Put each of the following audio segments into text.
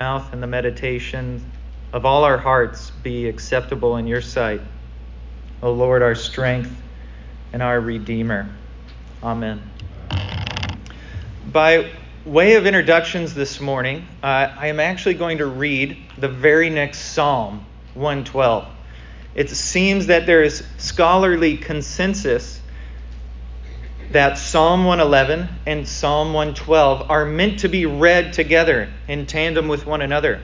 mouth and the meditation of all our hearts be acceptable in your sight. O Lord, our strength and our Redeemer. Amen. By way of introductions this morning, uh, I am actually going to read the very next Psalm, 112. It seems that there is scholarly consensus that Psalm 111 and Psalm 112 are meant to be read together in tandem with one another.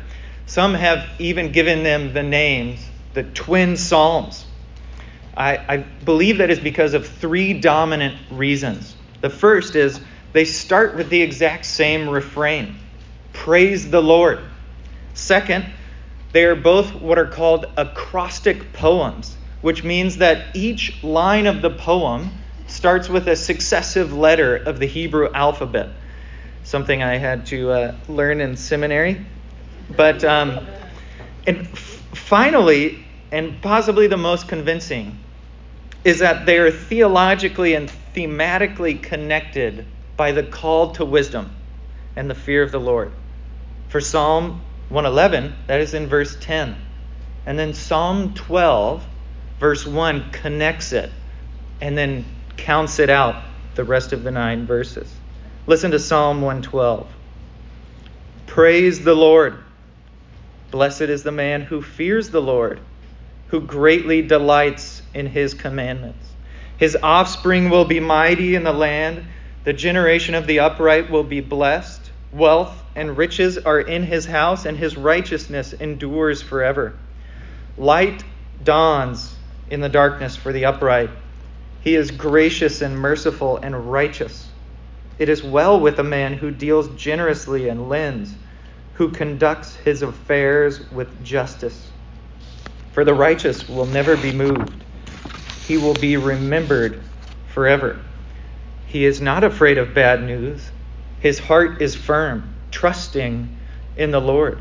Some have even given them the names, the twin Psalms. I, I believe that is because of three dominant reasons. The first is they start with the exact same refrain Praise the Lord. Second, they are both what are called acrostic poems, which means that each line of the poem starts with a successive letter of the Hebrew alphabet, something I had to uh, learn in seminary. But um, and f- finally, and possibly the most convincing, is that they are theologically and thematically connected by the call to wisdom and the fear of the Lord. For Psalm 111, that is in verse 10. And then Psalm 12, verse 1, connects it. And then counts it out the rest of the nine verses. Listen to Psalm 112. Praise the Lord. Blessed is the man who fears the Lord, who greatly delights in his commandments. His offspring will be mighty in the land. The generation of the upright will be blessed. Wealth and riches are in his house, and his righteousness endures forever. Light dawns in the darkness for the upright. He is gracious and merciful and righteous. It is well with a man who deals generously and lends, who conducts his affairs with justice. For the righteous will never be moved, he will be remembered forever. He is not afraid of bad news. His heart is firm, trusting in the Lord.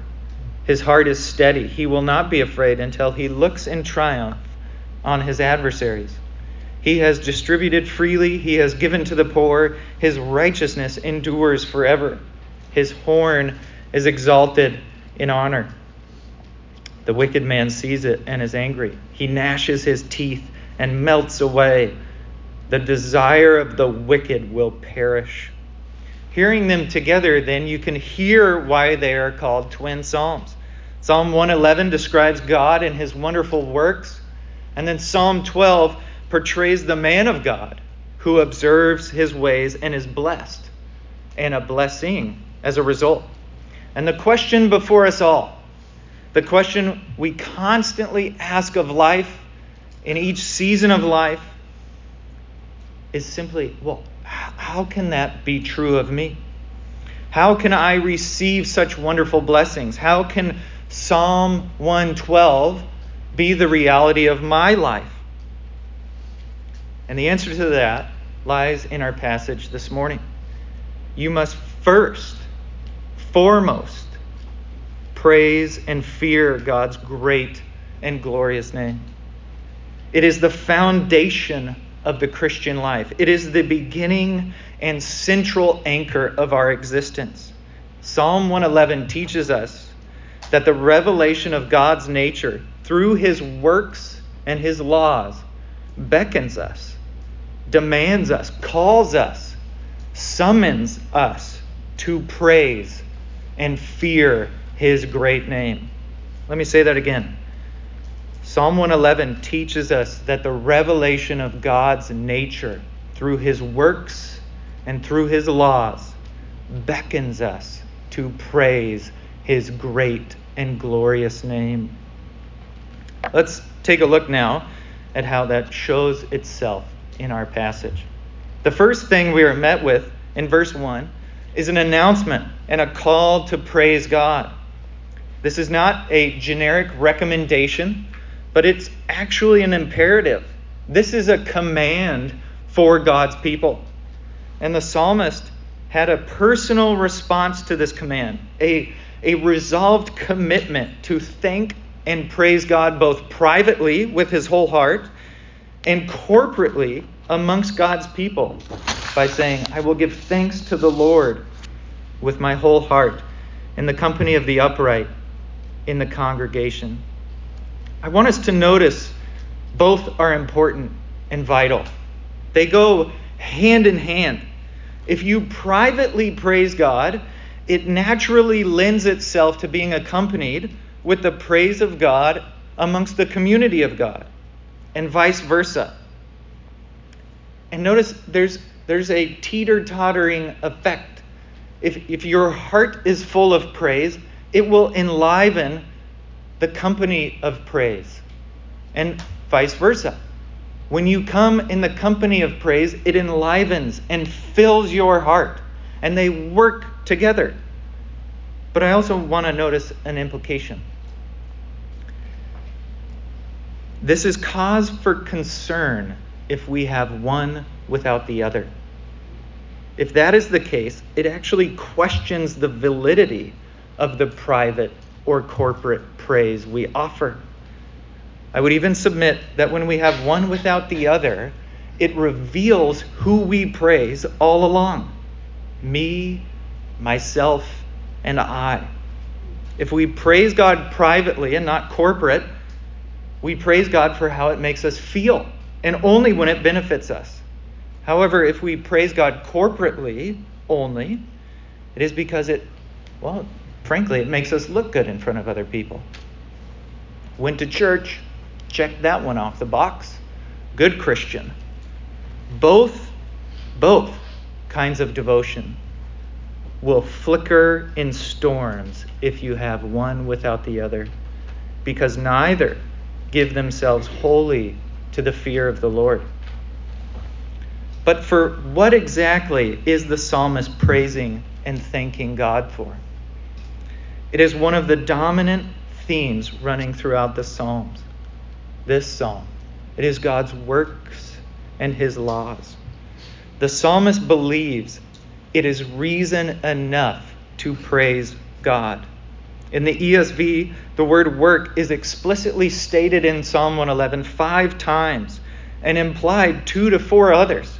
His heart is steady. He will not be afraid until he looks in triumph on his adversaries. He has distributed freely, he has given to the poor. His righteousness endures forever. His horn is exalted in honor. The wicked man sees it and is angry. He gnashes his teeth and melts away. The desire of the wicked will perish. Hearing them together, then, you can hear why they are called twin psalms. Psalm 111 describes God and his wonderful works. And then Psalm 12 portrays the man of God who observes his ways and is blessed, and a blessing as a result. And the question before us all, the question we constantly ask of life in each season of life, is simply, well, how can that be true of me? How can I receive such wonderful blessings? How can Psalm 112 be the reality of my life? And the answer to that lies in our passage this morning. You must first, foremost, praise and fear God's great and glorious name. It is the foundation of the Christian life, it is the beginning and central anchor of our existence. Psalm 111 teaches us that the revelation of God's nature through his works and his laws beckons us demands us, calls us, summons us to praise and fear his great name. Let me say that again. Psalm 111 teaches us that the revelation of God's nature through his works and through his laws beckons us to praise his great and glorious name. Let's take a look now at how that shows itself in our passage. The first thing we are met with in verse 1 is an announcement and a call to praise God. This is not a generic recommendation, but it's actually an imperative. This is a command for God's people. And the psalmist had a personal response to this command, a, a resolved commitment to thank and praise God both privately with his whole heart and corporately amongst God's people by saying, I will give thanks to the Lord with my whole heart in the company of the upright, in the congregation. I want us to notice both are important and vital. They go hand in hand. If you privately praise God, it naturally lends itself to being accompanied with the praise of God amongst the community of God, and vice versa. And notice there's, there's a teeter tottering effect. If, if your heart is full of praise, it will enliven the company of praise, and vice versa. When you come in the company of praise, it enlivens and fills your heart, and they work together. But I also want to notice an implication. This is cause for concern if we have one without the other. If that is the case, it actually questions the validity of the private or corporate praise we offer. I would even submit that when we have one without the other, it reveals who we praise all along me, myself, and I. If we praise God privately and not corporate, we praise God for how it makes us feel, and only when it benefits us. However, if we praise God corporately only, it is because it, well, frankly, it makes us look good in front of other people. Went to church, checked that one off the box. Good Christian. Both, both kinds of devotion will flicker in storms if you have one without the other, because neither give themselves wholly to the fear of the Lord. But for what exactly is the psalmist praising and thanking God for? It is one of the dominant themes running throughout the Psalms this psalm. It is God's works and his laws. The psalmist believes it is reason enough to praise God. In the ESV, the word work is explicitly stated in Psalm 111 five times and implied two to four others.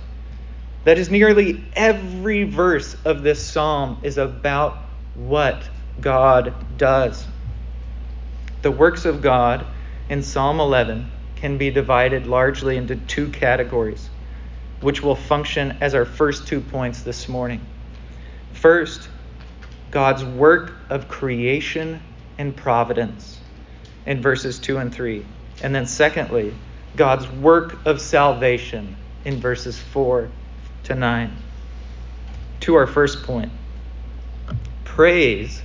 That is, nearly every verse of this psalm is about what God does. The works of God in Psalm 11 can be divided largely into two categories, which will function as our first two points this morning. First, God's work of creation and providence in verses 2 and 3. And then, secondly, God's work of salvation in verses 4 to 9. To our first point praise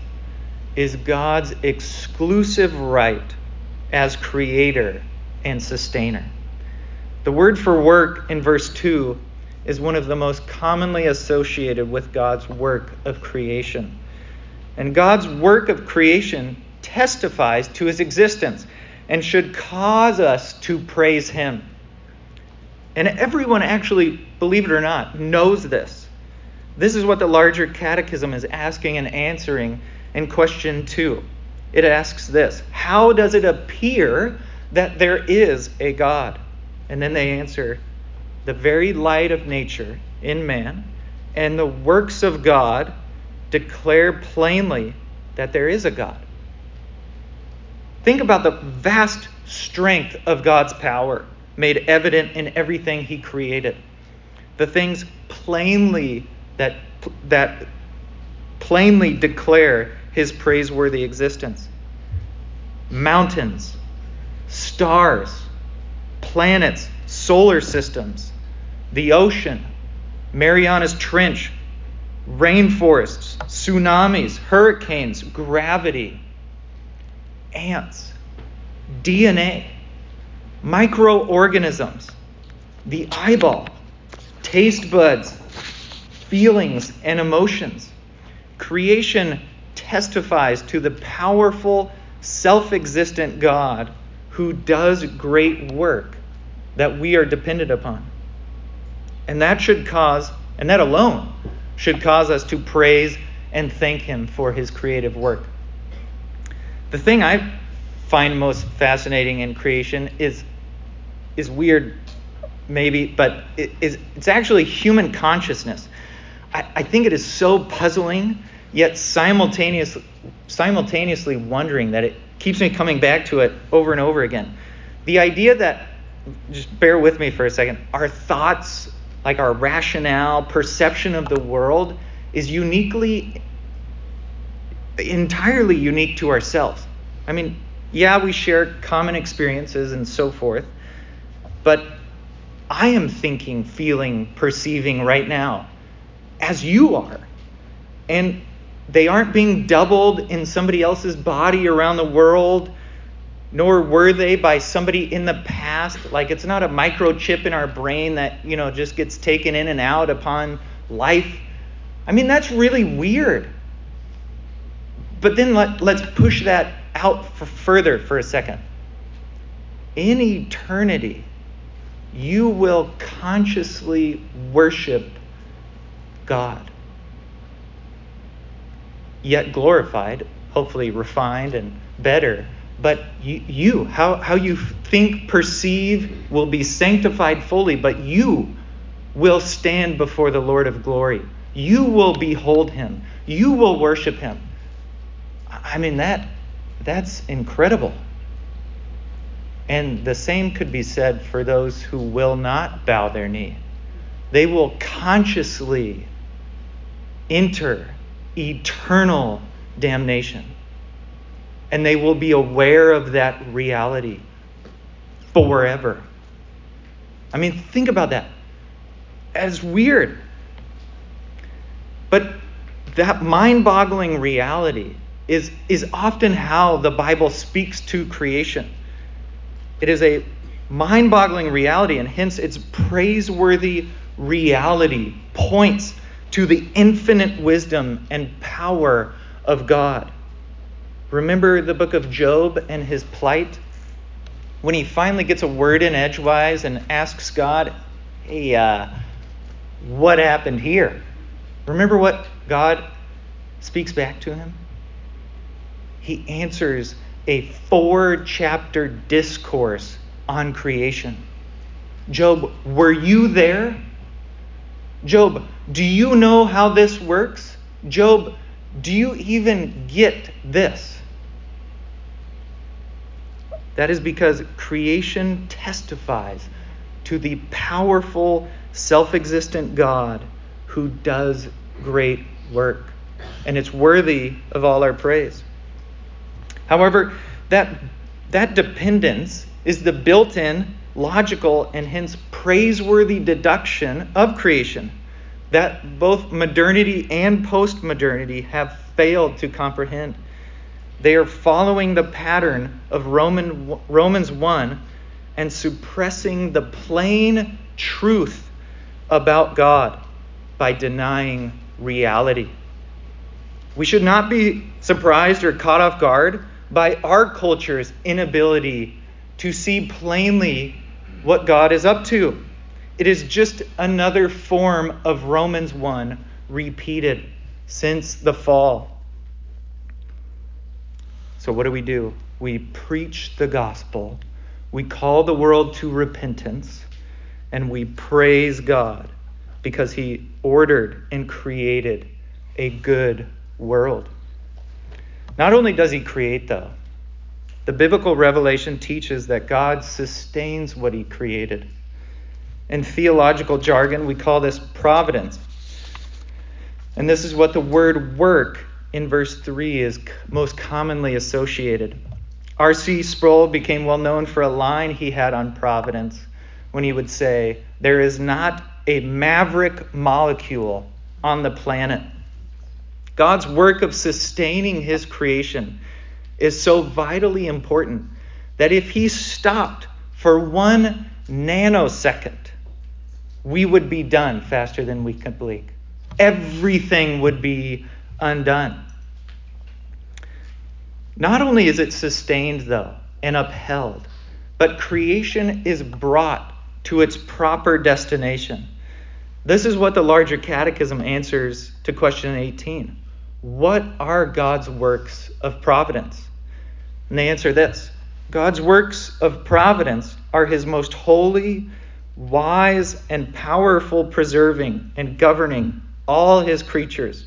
is God's exclusive right as creator and sustainer. The word for work in verse 2 is one of the most commonly associated with God's work of creation. And God's work of creation testifies to his existence and should cause us to praise him. And everyone, actually, believe it or not, knows this. This is what the larger catechism is asking and answering in question 2 it asks this How does it appear that there is a God? And then they answer the very light of nature in man and the works of God declare plainly that there is a God. Think about the vast strength of God's power made evident in everything he created. The things plainly that that plainly declare his praiseworthy existence. Mountains, stars, planets, solar systems, the ocean, Marianas Trench, rainforests, tsunamis, hurricanes, gravity, ants, DNA, microorganisms, the eyeball, taste buds, feelings, and emotions. Creation testifies to the powerful, self existent God who does great work that we are dependent upon. And that should cause, and that alone should cause us to praise and thank Him for His creative work. The thing I find most fascinating in creation is, is weird, maybe, but it is, it's actually human consciousness. I, I think it is so puzzling yet simultaneously, simultaneously wondering that it keeps me coming back to it over and over again. The idea that, just bear with me for a second, our thoughts, like our rationale, perception of the world, is uniquely, entirely unique to ourselves. I mean, yeah, we share common experiences and so forth, but I am thinking, feeling, perceiving right now as you are. And they aren't being doubled in somebody else's body around the world, nor were they by somebody in the past. Like it's not a microchip in our brain that, you know, just gets taken in and out upon life. I mean, that's really weird. But then let, let's push that out for further for a second. In eternity, you will consciously worship God. Yet glorified, hopefully refined and better. But you, you how, how you think, perceive, will be sanctified fully, but you will stand before the Lord of glory. You will behold him. You will worship him. I mean, that that's incredible. And the same could be said for those who will not bow their knee. They will consciously enter eternal damnation. And they will be aware of that reality forever. I mean, think about that. As weird. But that mind boggling reality is, is often how the Bible speaks to creation. It is a mind boggling reality, and hence its praiseworthy reality points to the infinite wisdom and power of God. Remember the book of Job and his plight? When he finally gets a word in edgewise and asks God, Hey, uh, what happened here? Remember what God speaks back to him? He answers a four chapter discourse on creation. Job, were you there? Job, do you know how this works? Job, do you even get this? That is because creation testifies to the powerful, self existent God who does great work. And it's worthy of all our praise. However, that, that dependence is the built in, logical, and hence praiseworthy deduction of creation that both modernity and post-modernity have failed to comprehend. They are following the pattern of Roman, Romans 1 and suppressing the plain truth about God by denying reality. We should not be surprised or caught off guard by our culture's inability to see plainly what God is up to. It is just another form of Romans 1 repeated since the fall. So, what do we do? We preach the gospel, we call the world to repentance, and we praise God because He ordered and created a good world. Not only does he create, though, the biblical revelation teaches that God sustains what he created. In theological jargon, we call this providence. And this is what the word work in verse 3 is most commonly associated. R.C. Sproul became well known for a line he had on providence when he would say, There is not a maverick molecule on the planet God's work of sustaining his creation is so vitally important that if he stopped for one nanosecond, we would be done faster than we could blink. Everything would be undone. Not only is it sustained, though, and upheld, but creation is brought to its proper destination. This is what the larger catechism answers to question 18. What are God's works of providence? And they answer this God's works of providence are his most holy, wise, and powerful preserving and governing all his creatures.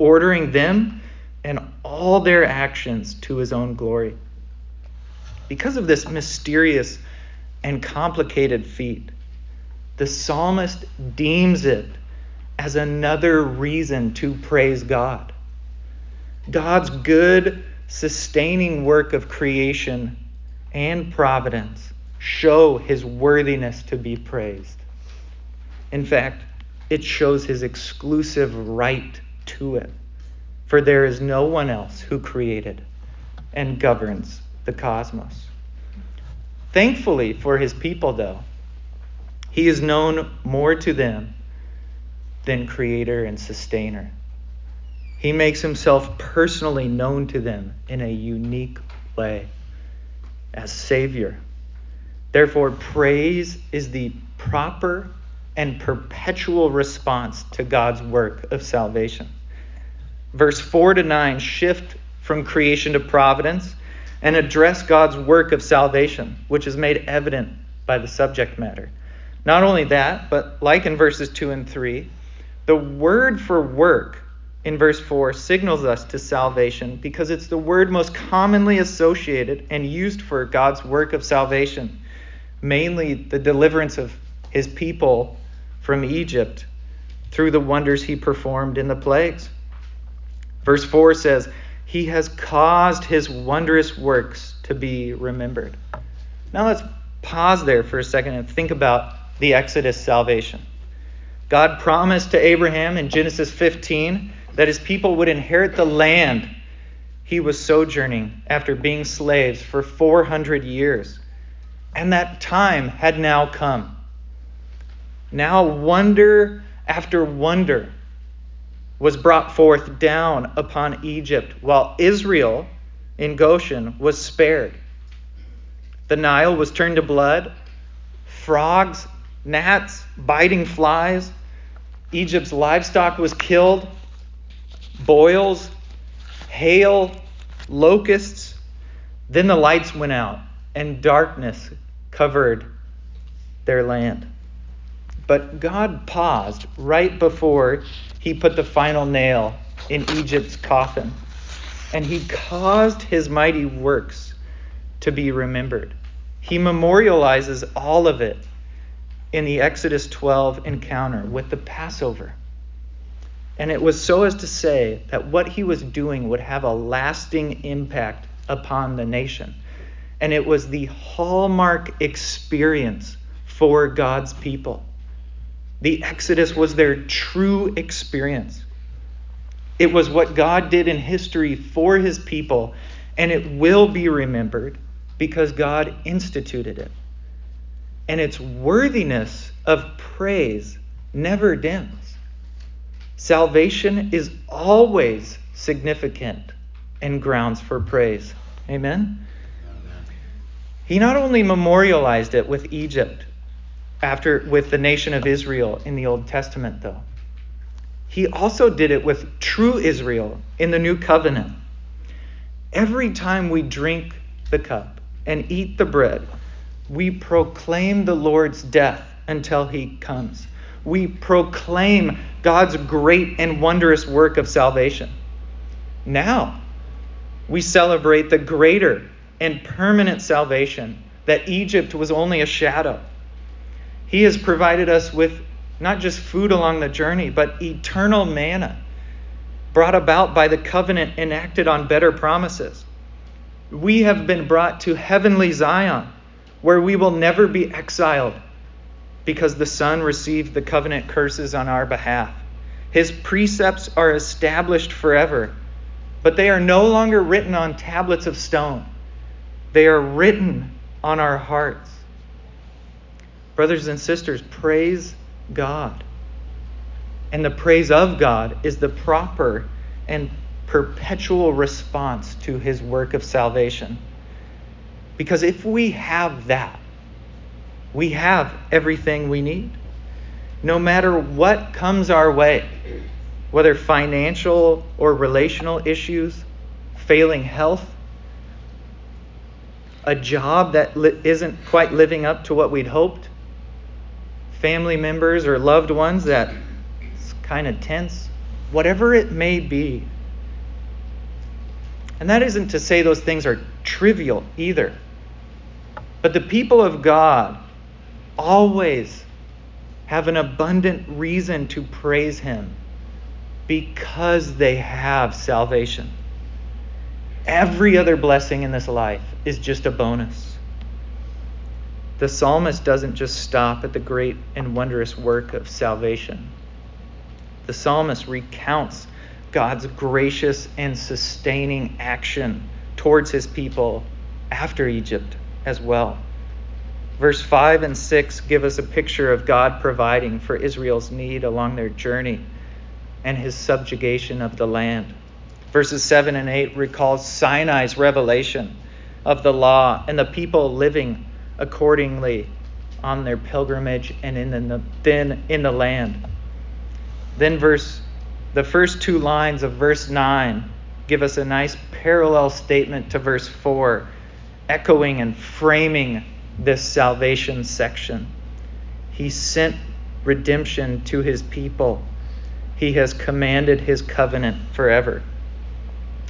Ordering them and all their actions to his own glory. Because of this mysterious and complicated feat, the psalmist deems it as another reason to praise God. God's good, sustaining work of creation and providence show his worthiness to be praised. In fact, it shows his exclusive right to it. For there is no one else who created and governs the cosmos. Thankfully for his people, though, he is known more to them than creator and sustainer. He makes himself personally known to them in a unique way as Savior. Therefore, praise is the proper and perpetual response to God's work of salvation. Verse 4 to 9 shift from creation to providence and address God's work of salvation, which is made evident by the subject matter. Not only that, but like in verses 2 and 3, the word for work in verse 4 signals us to salvation because it's the word most commonly associated and used for God's work of salvation, mainly the deliverance of his people from Egypt through the wonders he performed in the plagues. Verse 4 says, He has caused his wondrous works to be remembered. Now let's pause there for a second and think about the Exodus salvation. God promised to Abraham in Genesis 15 that his people would inherit the land he was sojourning after being slaves for 400 years. And that time had now come. Now, wonder after wonder was brought forth down upon Egypt, while Israel in Goshen was spared. The Nile was turned to blood, frogs, gnats, biting flies. Egypt's livestock was killed, boils, hail, locusts. Then the lights went out, and darkness covered their land. But God paused right before he put the final nail in Egypt's coffin, and he caused his mighty works to be remembered. He memorializes all of it in the Exodus 12 encounter with the Passover. And it was so as to say that what he was doing would have a lasting impact upon the nation. And it was the hallmark experience for God's people. The Exodus was their true experience. It was what God did in history for his people, and it will be remembered because God instituted it. And its worthiness of praise never dims. Salvation is always significant and grounds for praise. Amen? Amen? He not only memorialized it with Egypt, after with the nation of Israel in the Old Testament, though. He also did it with true Israel in the New Covenant. Every time we drink the cup and eat the bread, we proclaim the Lord's death until he comes. We proclaim God's great and wondrous work of salvation. Now, we celebrate the greater and permanent salvation that Egypt was only a shadow he has provided us with not just food along the journey, but eternal manna brought about by the covenant enacted on better promises. We have been brought to heavenly Zion, where we will never be exiled because the Son received the covenant curses on our behalf. His precepts are established forever, but they are no longer written on tablets of stone, they are written on our hearts. Brothers and sisters, praise God. And the praise of God is the proper and perpetual response to his work of salvation. Because if we have that, we have everything we need. No matter what comes our way, whether financial or relational issues, failing health, a job that not quite living up to what we'd hoped, family members or loved ones that it's kind of tense, whatever it may be. And that isn't to say those things are trivial either. But the people of God always have an abundant reason to praise Him because they have salvation. Every other blessing in this life is just a bonus. The psalmist doesn't just stop at the great and wondrous work of salvation. The psalmist recounts God's gracious and sustaining action towards his people after Egypt as well. Verse 5 and 6 give us a picture of God providing for Israel's need along their journey and his subjugation of the land. Verses 7 and 8 recalls Sinai's revelation of the law and the people living accordingly on their pilgrimage and in the, then in the land. Then verse the first two lines of verse 9 give us a nice parallel statement to verse 4, echoing and framing this salvation section. He sent redemption to his people. He has commanded his covenant forever.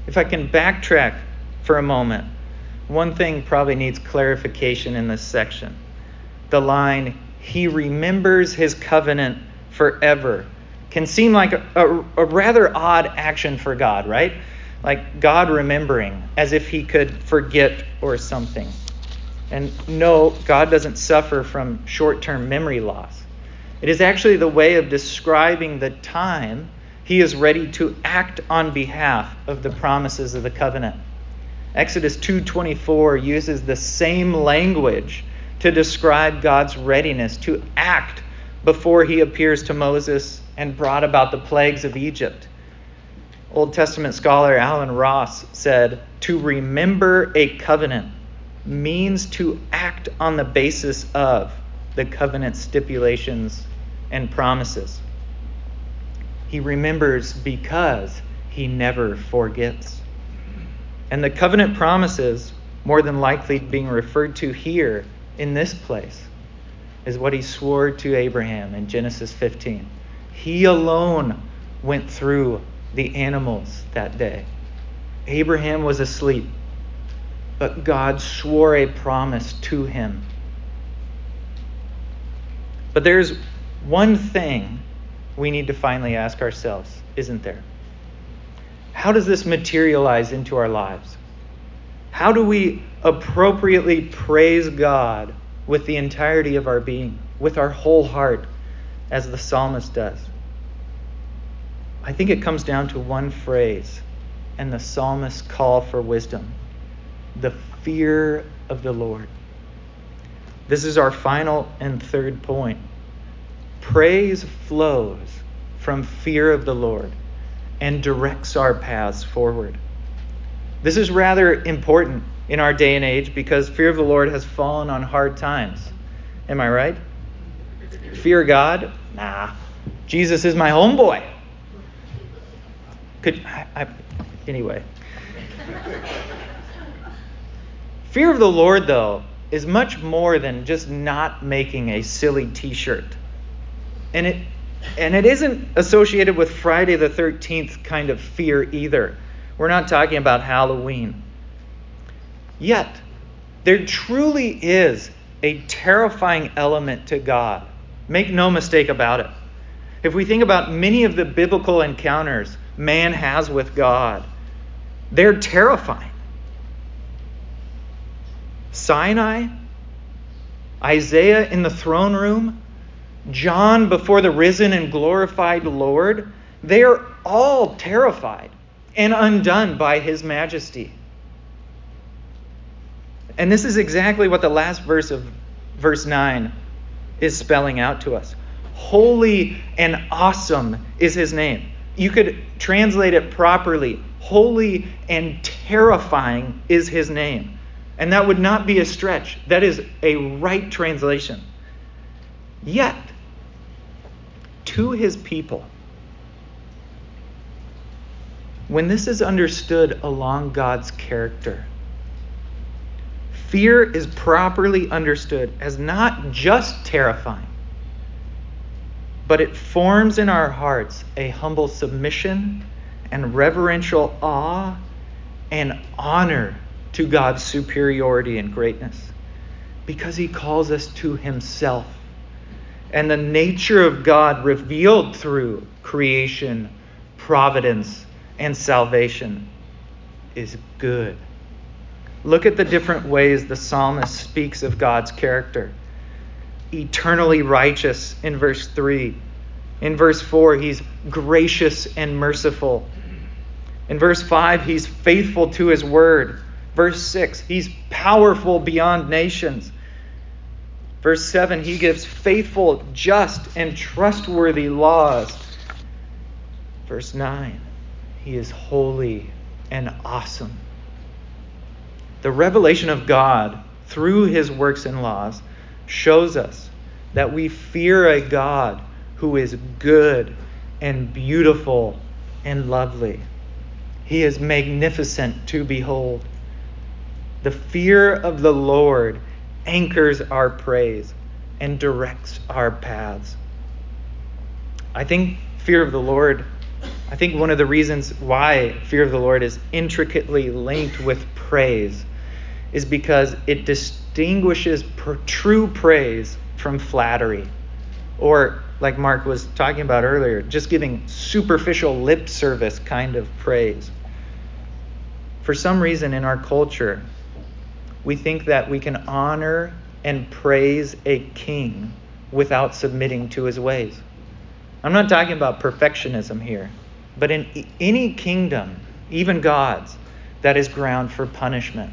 If I can backtrack for a moment, one thing probably needs clarification in this section. The line, He remembers His covenant forever, can seem like a, a, a, rather odd action for God, right? Like God remembering, as if He could forget or something. And no, God doesn't suffer from short term memory loss. It is actually the way of describing the time he is ready to act on behalf of the promises of the covenant. Exodus 2:24 uses the same language to describe God's readiness to act before he appears to Moses and brought about the plagues of Egypt. Old Testament scholar Allen Ross said, "To remember a covenant means to act on the basis of the covenant stipulations and promises." He remembers because he never forgets. And the covenant promises, more than likely being referred to here in this place, is what he swore to Abraham in Genesis 15. He alone went through the animals that day. Abraham was asleep, but God swore a promise to him. But there's one thing we need to finally ask ourselves, isn't there? How does this materialize into our lives? How do we appropriately praise God with the entirety of our being, with our whole heart, as the psalmist does? I think it comes down to one phrase and the psalmist's call for wisdom the fear of the Lord. This is our final and third point. Praise flows from fear of the Lord and directs our paths forward. This is rather important in our day and age because fear of the Lord has fallen on hard times. Am I right? Fear God? Nah. Jesus is my homeboy. Could I, I anyway. Fear of the Lord, though, is much more than just not making a silly t shirt. And it and it isn't associated with Friday the 13th kind of fear either. We're not talking about Halloween. Yet, there truly is a terrifying element to God. Make no mistake about it. If we think about many of the biblical encounters man has with God, they're terrifying. Sinai, Isaiah in the throne room, John before the risen and glorified Lord, they are all terrified and undone by his majesty. And this is exactly what the last verse of verse 9 is spelling out to us. Holy and awesome is his name. You could translate it properly. Holy and terrifying is his name. And that would not be a stretch. That is a right translation. Yet, to his people, when this is understood along God's character, fear is properly understood as not just terrifying, but it forms in our hearts a humble submission and reverential awe and honor to God's superiority and greatness because he calls us to himself. And the nature of God revealed through creation, providence, and salvation is good. Look at the different ways the psalmist speaks of God's character eternally righteous in verse 3. In verse 4, he's gracious and merciful. In verse 5, he's faithful to his word. Verse 6, he's powerful beyond nations. Verse 7, he gives faithful, just, and trustworthy laws. Verse 9, he is holy and awesome. The revelation of God through his works and laws shows us that we fear a God who is good and beautiful and lovely. He is magnificent to behold. The fear of the Lord anchors our praise and directs our paths. I think fear of the Lord, I think one of the reasons why fear of the Lord is intricately linked with praise is because it distinguishes true praise from flattery. Or, like Mark was talking about earlier, just giving superficial lip service kind of praise. For some reason in our culture, we think that we can honor and praise a king without submitting to his ways. I'm not talking about perfectionism here, but in any kingdom, even God's, that is ground for punishment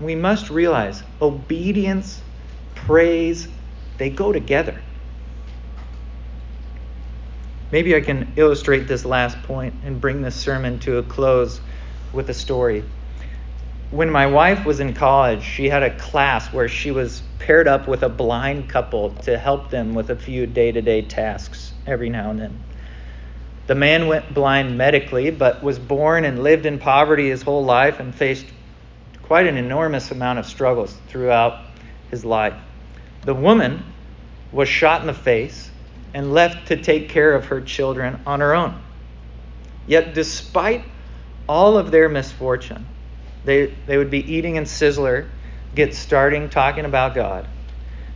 we must realize obedience, praise, they go together. Maybe I can illustrate this last point and bring this sermon to a close with a story. When my wife was in college, she had a class where she was paired up with a blind couple to help them with a few day to day tasks every now and then. The man went blind medically, but was born and lived in poverty his whole life and faced quite an enormous amount of struggles throughout his life. The woman was shot in the face and left to take care of her children on her own. Yet, despite all of their misfortune, they, they would be eating in Sizzler, get starting talking about God,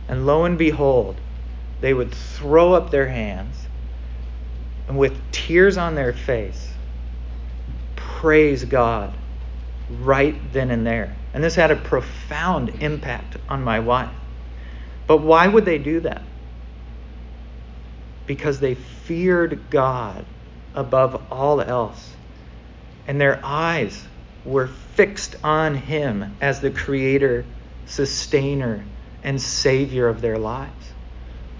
and lo and behold, they would throw up their hands and with tears on their face praise God right then and there. And this had a profound impact on my wife. But why would they do that? Because they feared God above all else. And their eyes were fixed on Him as the creator, sustainer, and savior of their lives.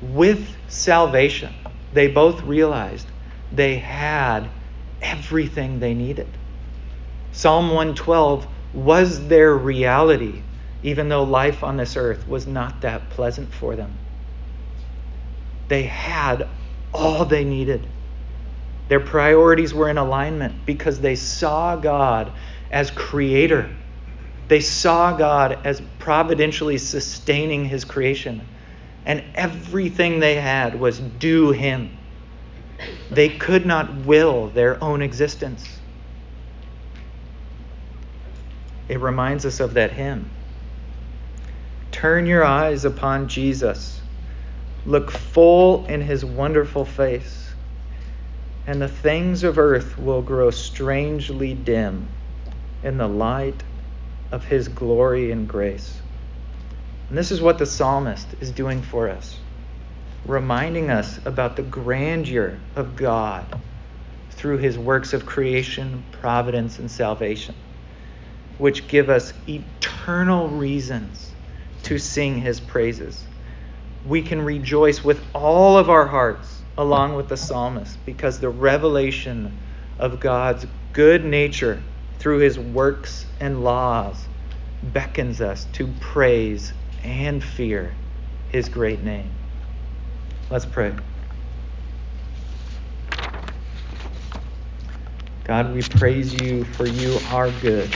With salvation, they both realized they had everything they needed. Psalm 112 was their reality, even though life on this earth was not that pleasant for them. They had all they needed. Their priorities were in alignment because they saw God as creator. They saw God as providentially sustaining his creation. And everything they had was due him. They could not will their own existence. It reminds us of that hymn. Turn your eyes upon Jesus. Look full in his wonderful face, and the things of earth will grow strangely dim in the light of his glory and grace. And this is what the psalmist is doing for us, reminding us about the grandeur of God through his works of creation, providence, and salvation which give us eternal reasons to sing his praises. We can rejoice with all of our hearts along with the psalmist because the revelation of God's good nature through his works and laws beckons us to praise and fear his great name. Let's pray. God, we praise you for you are good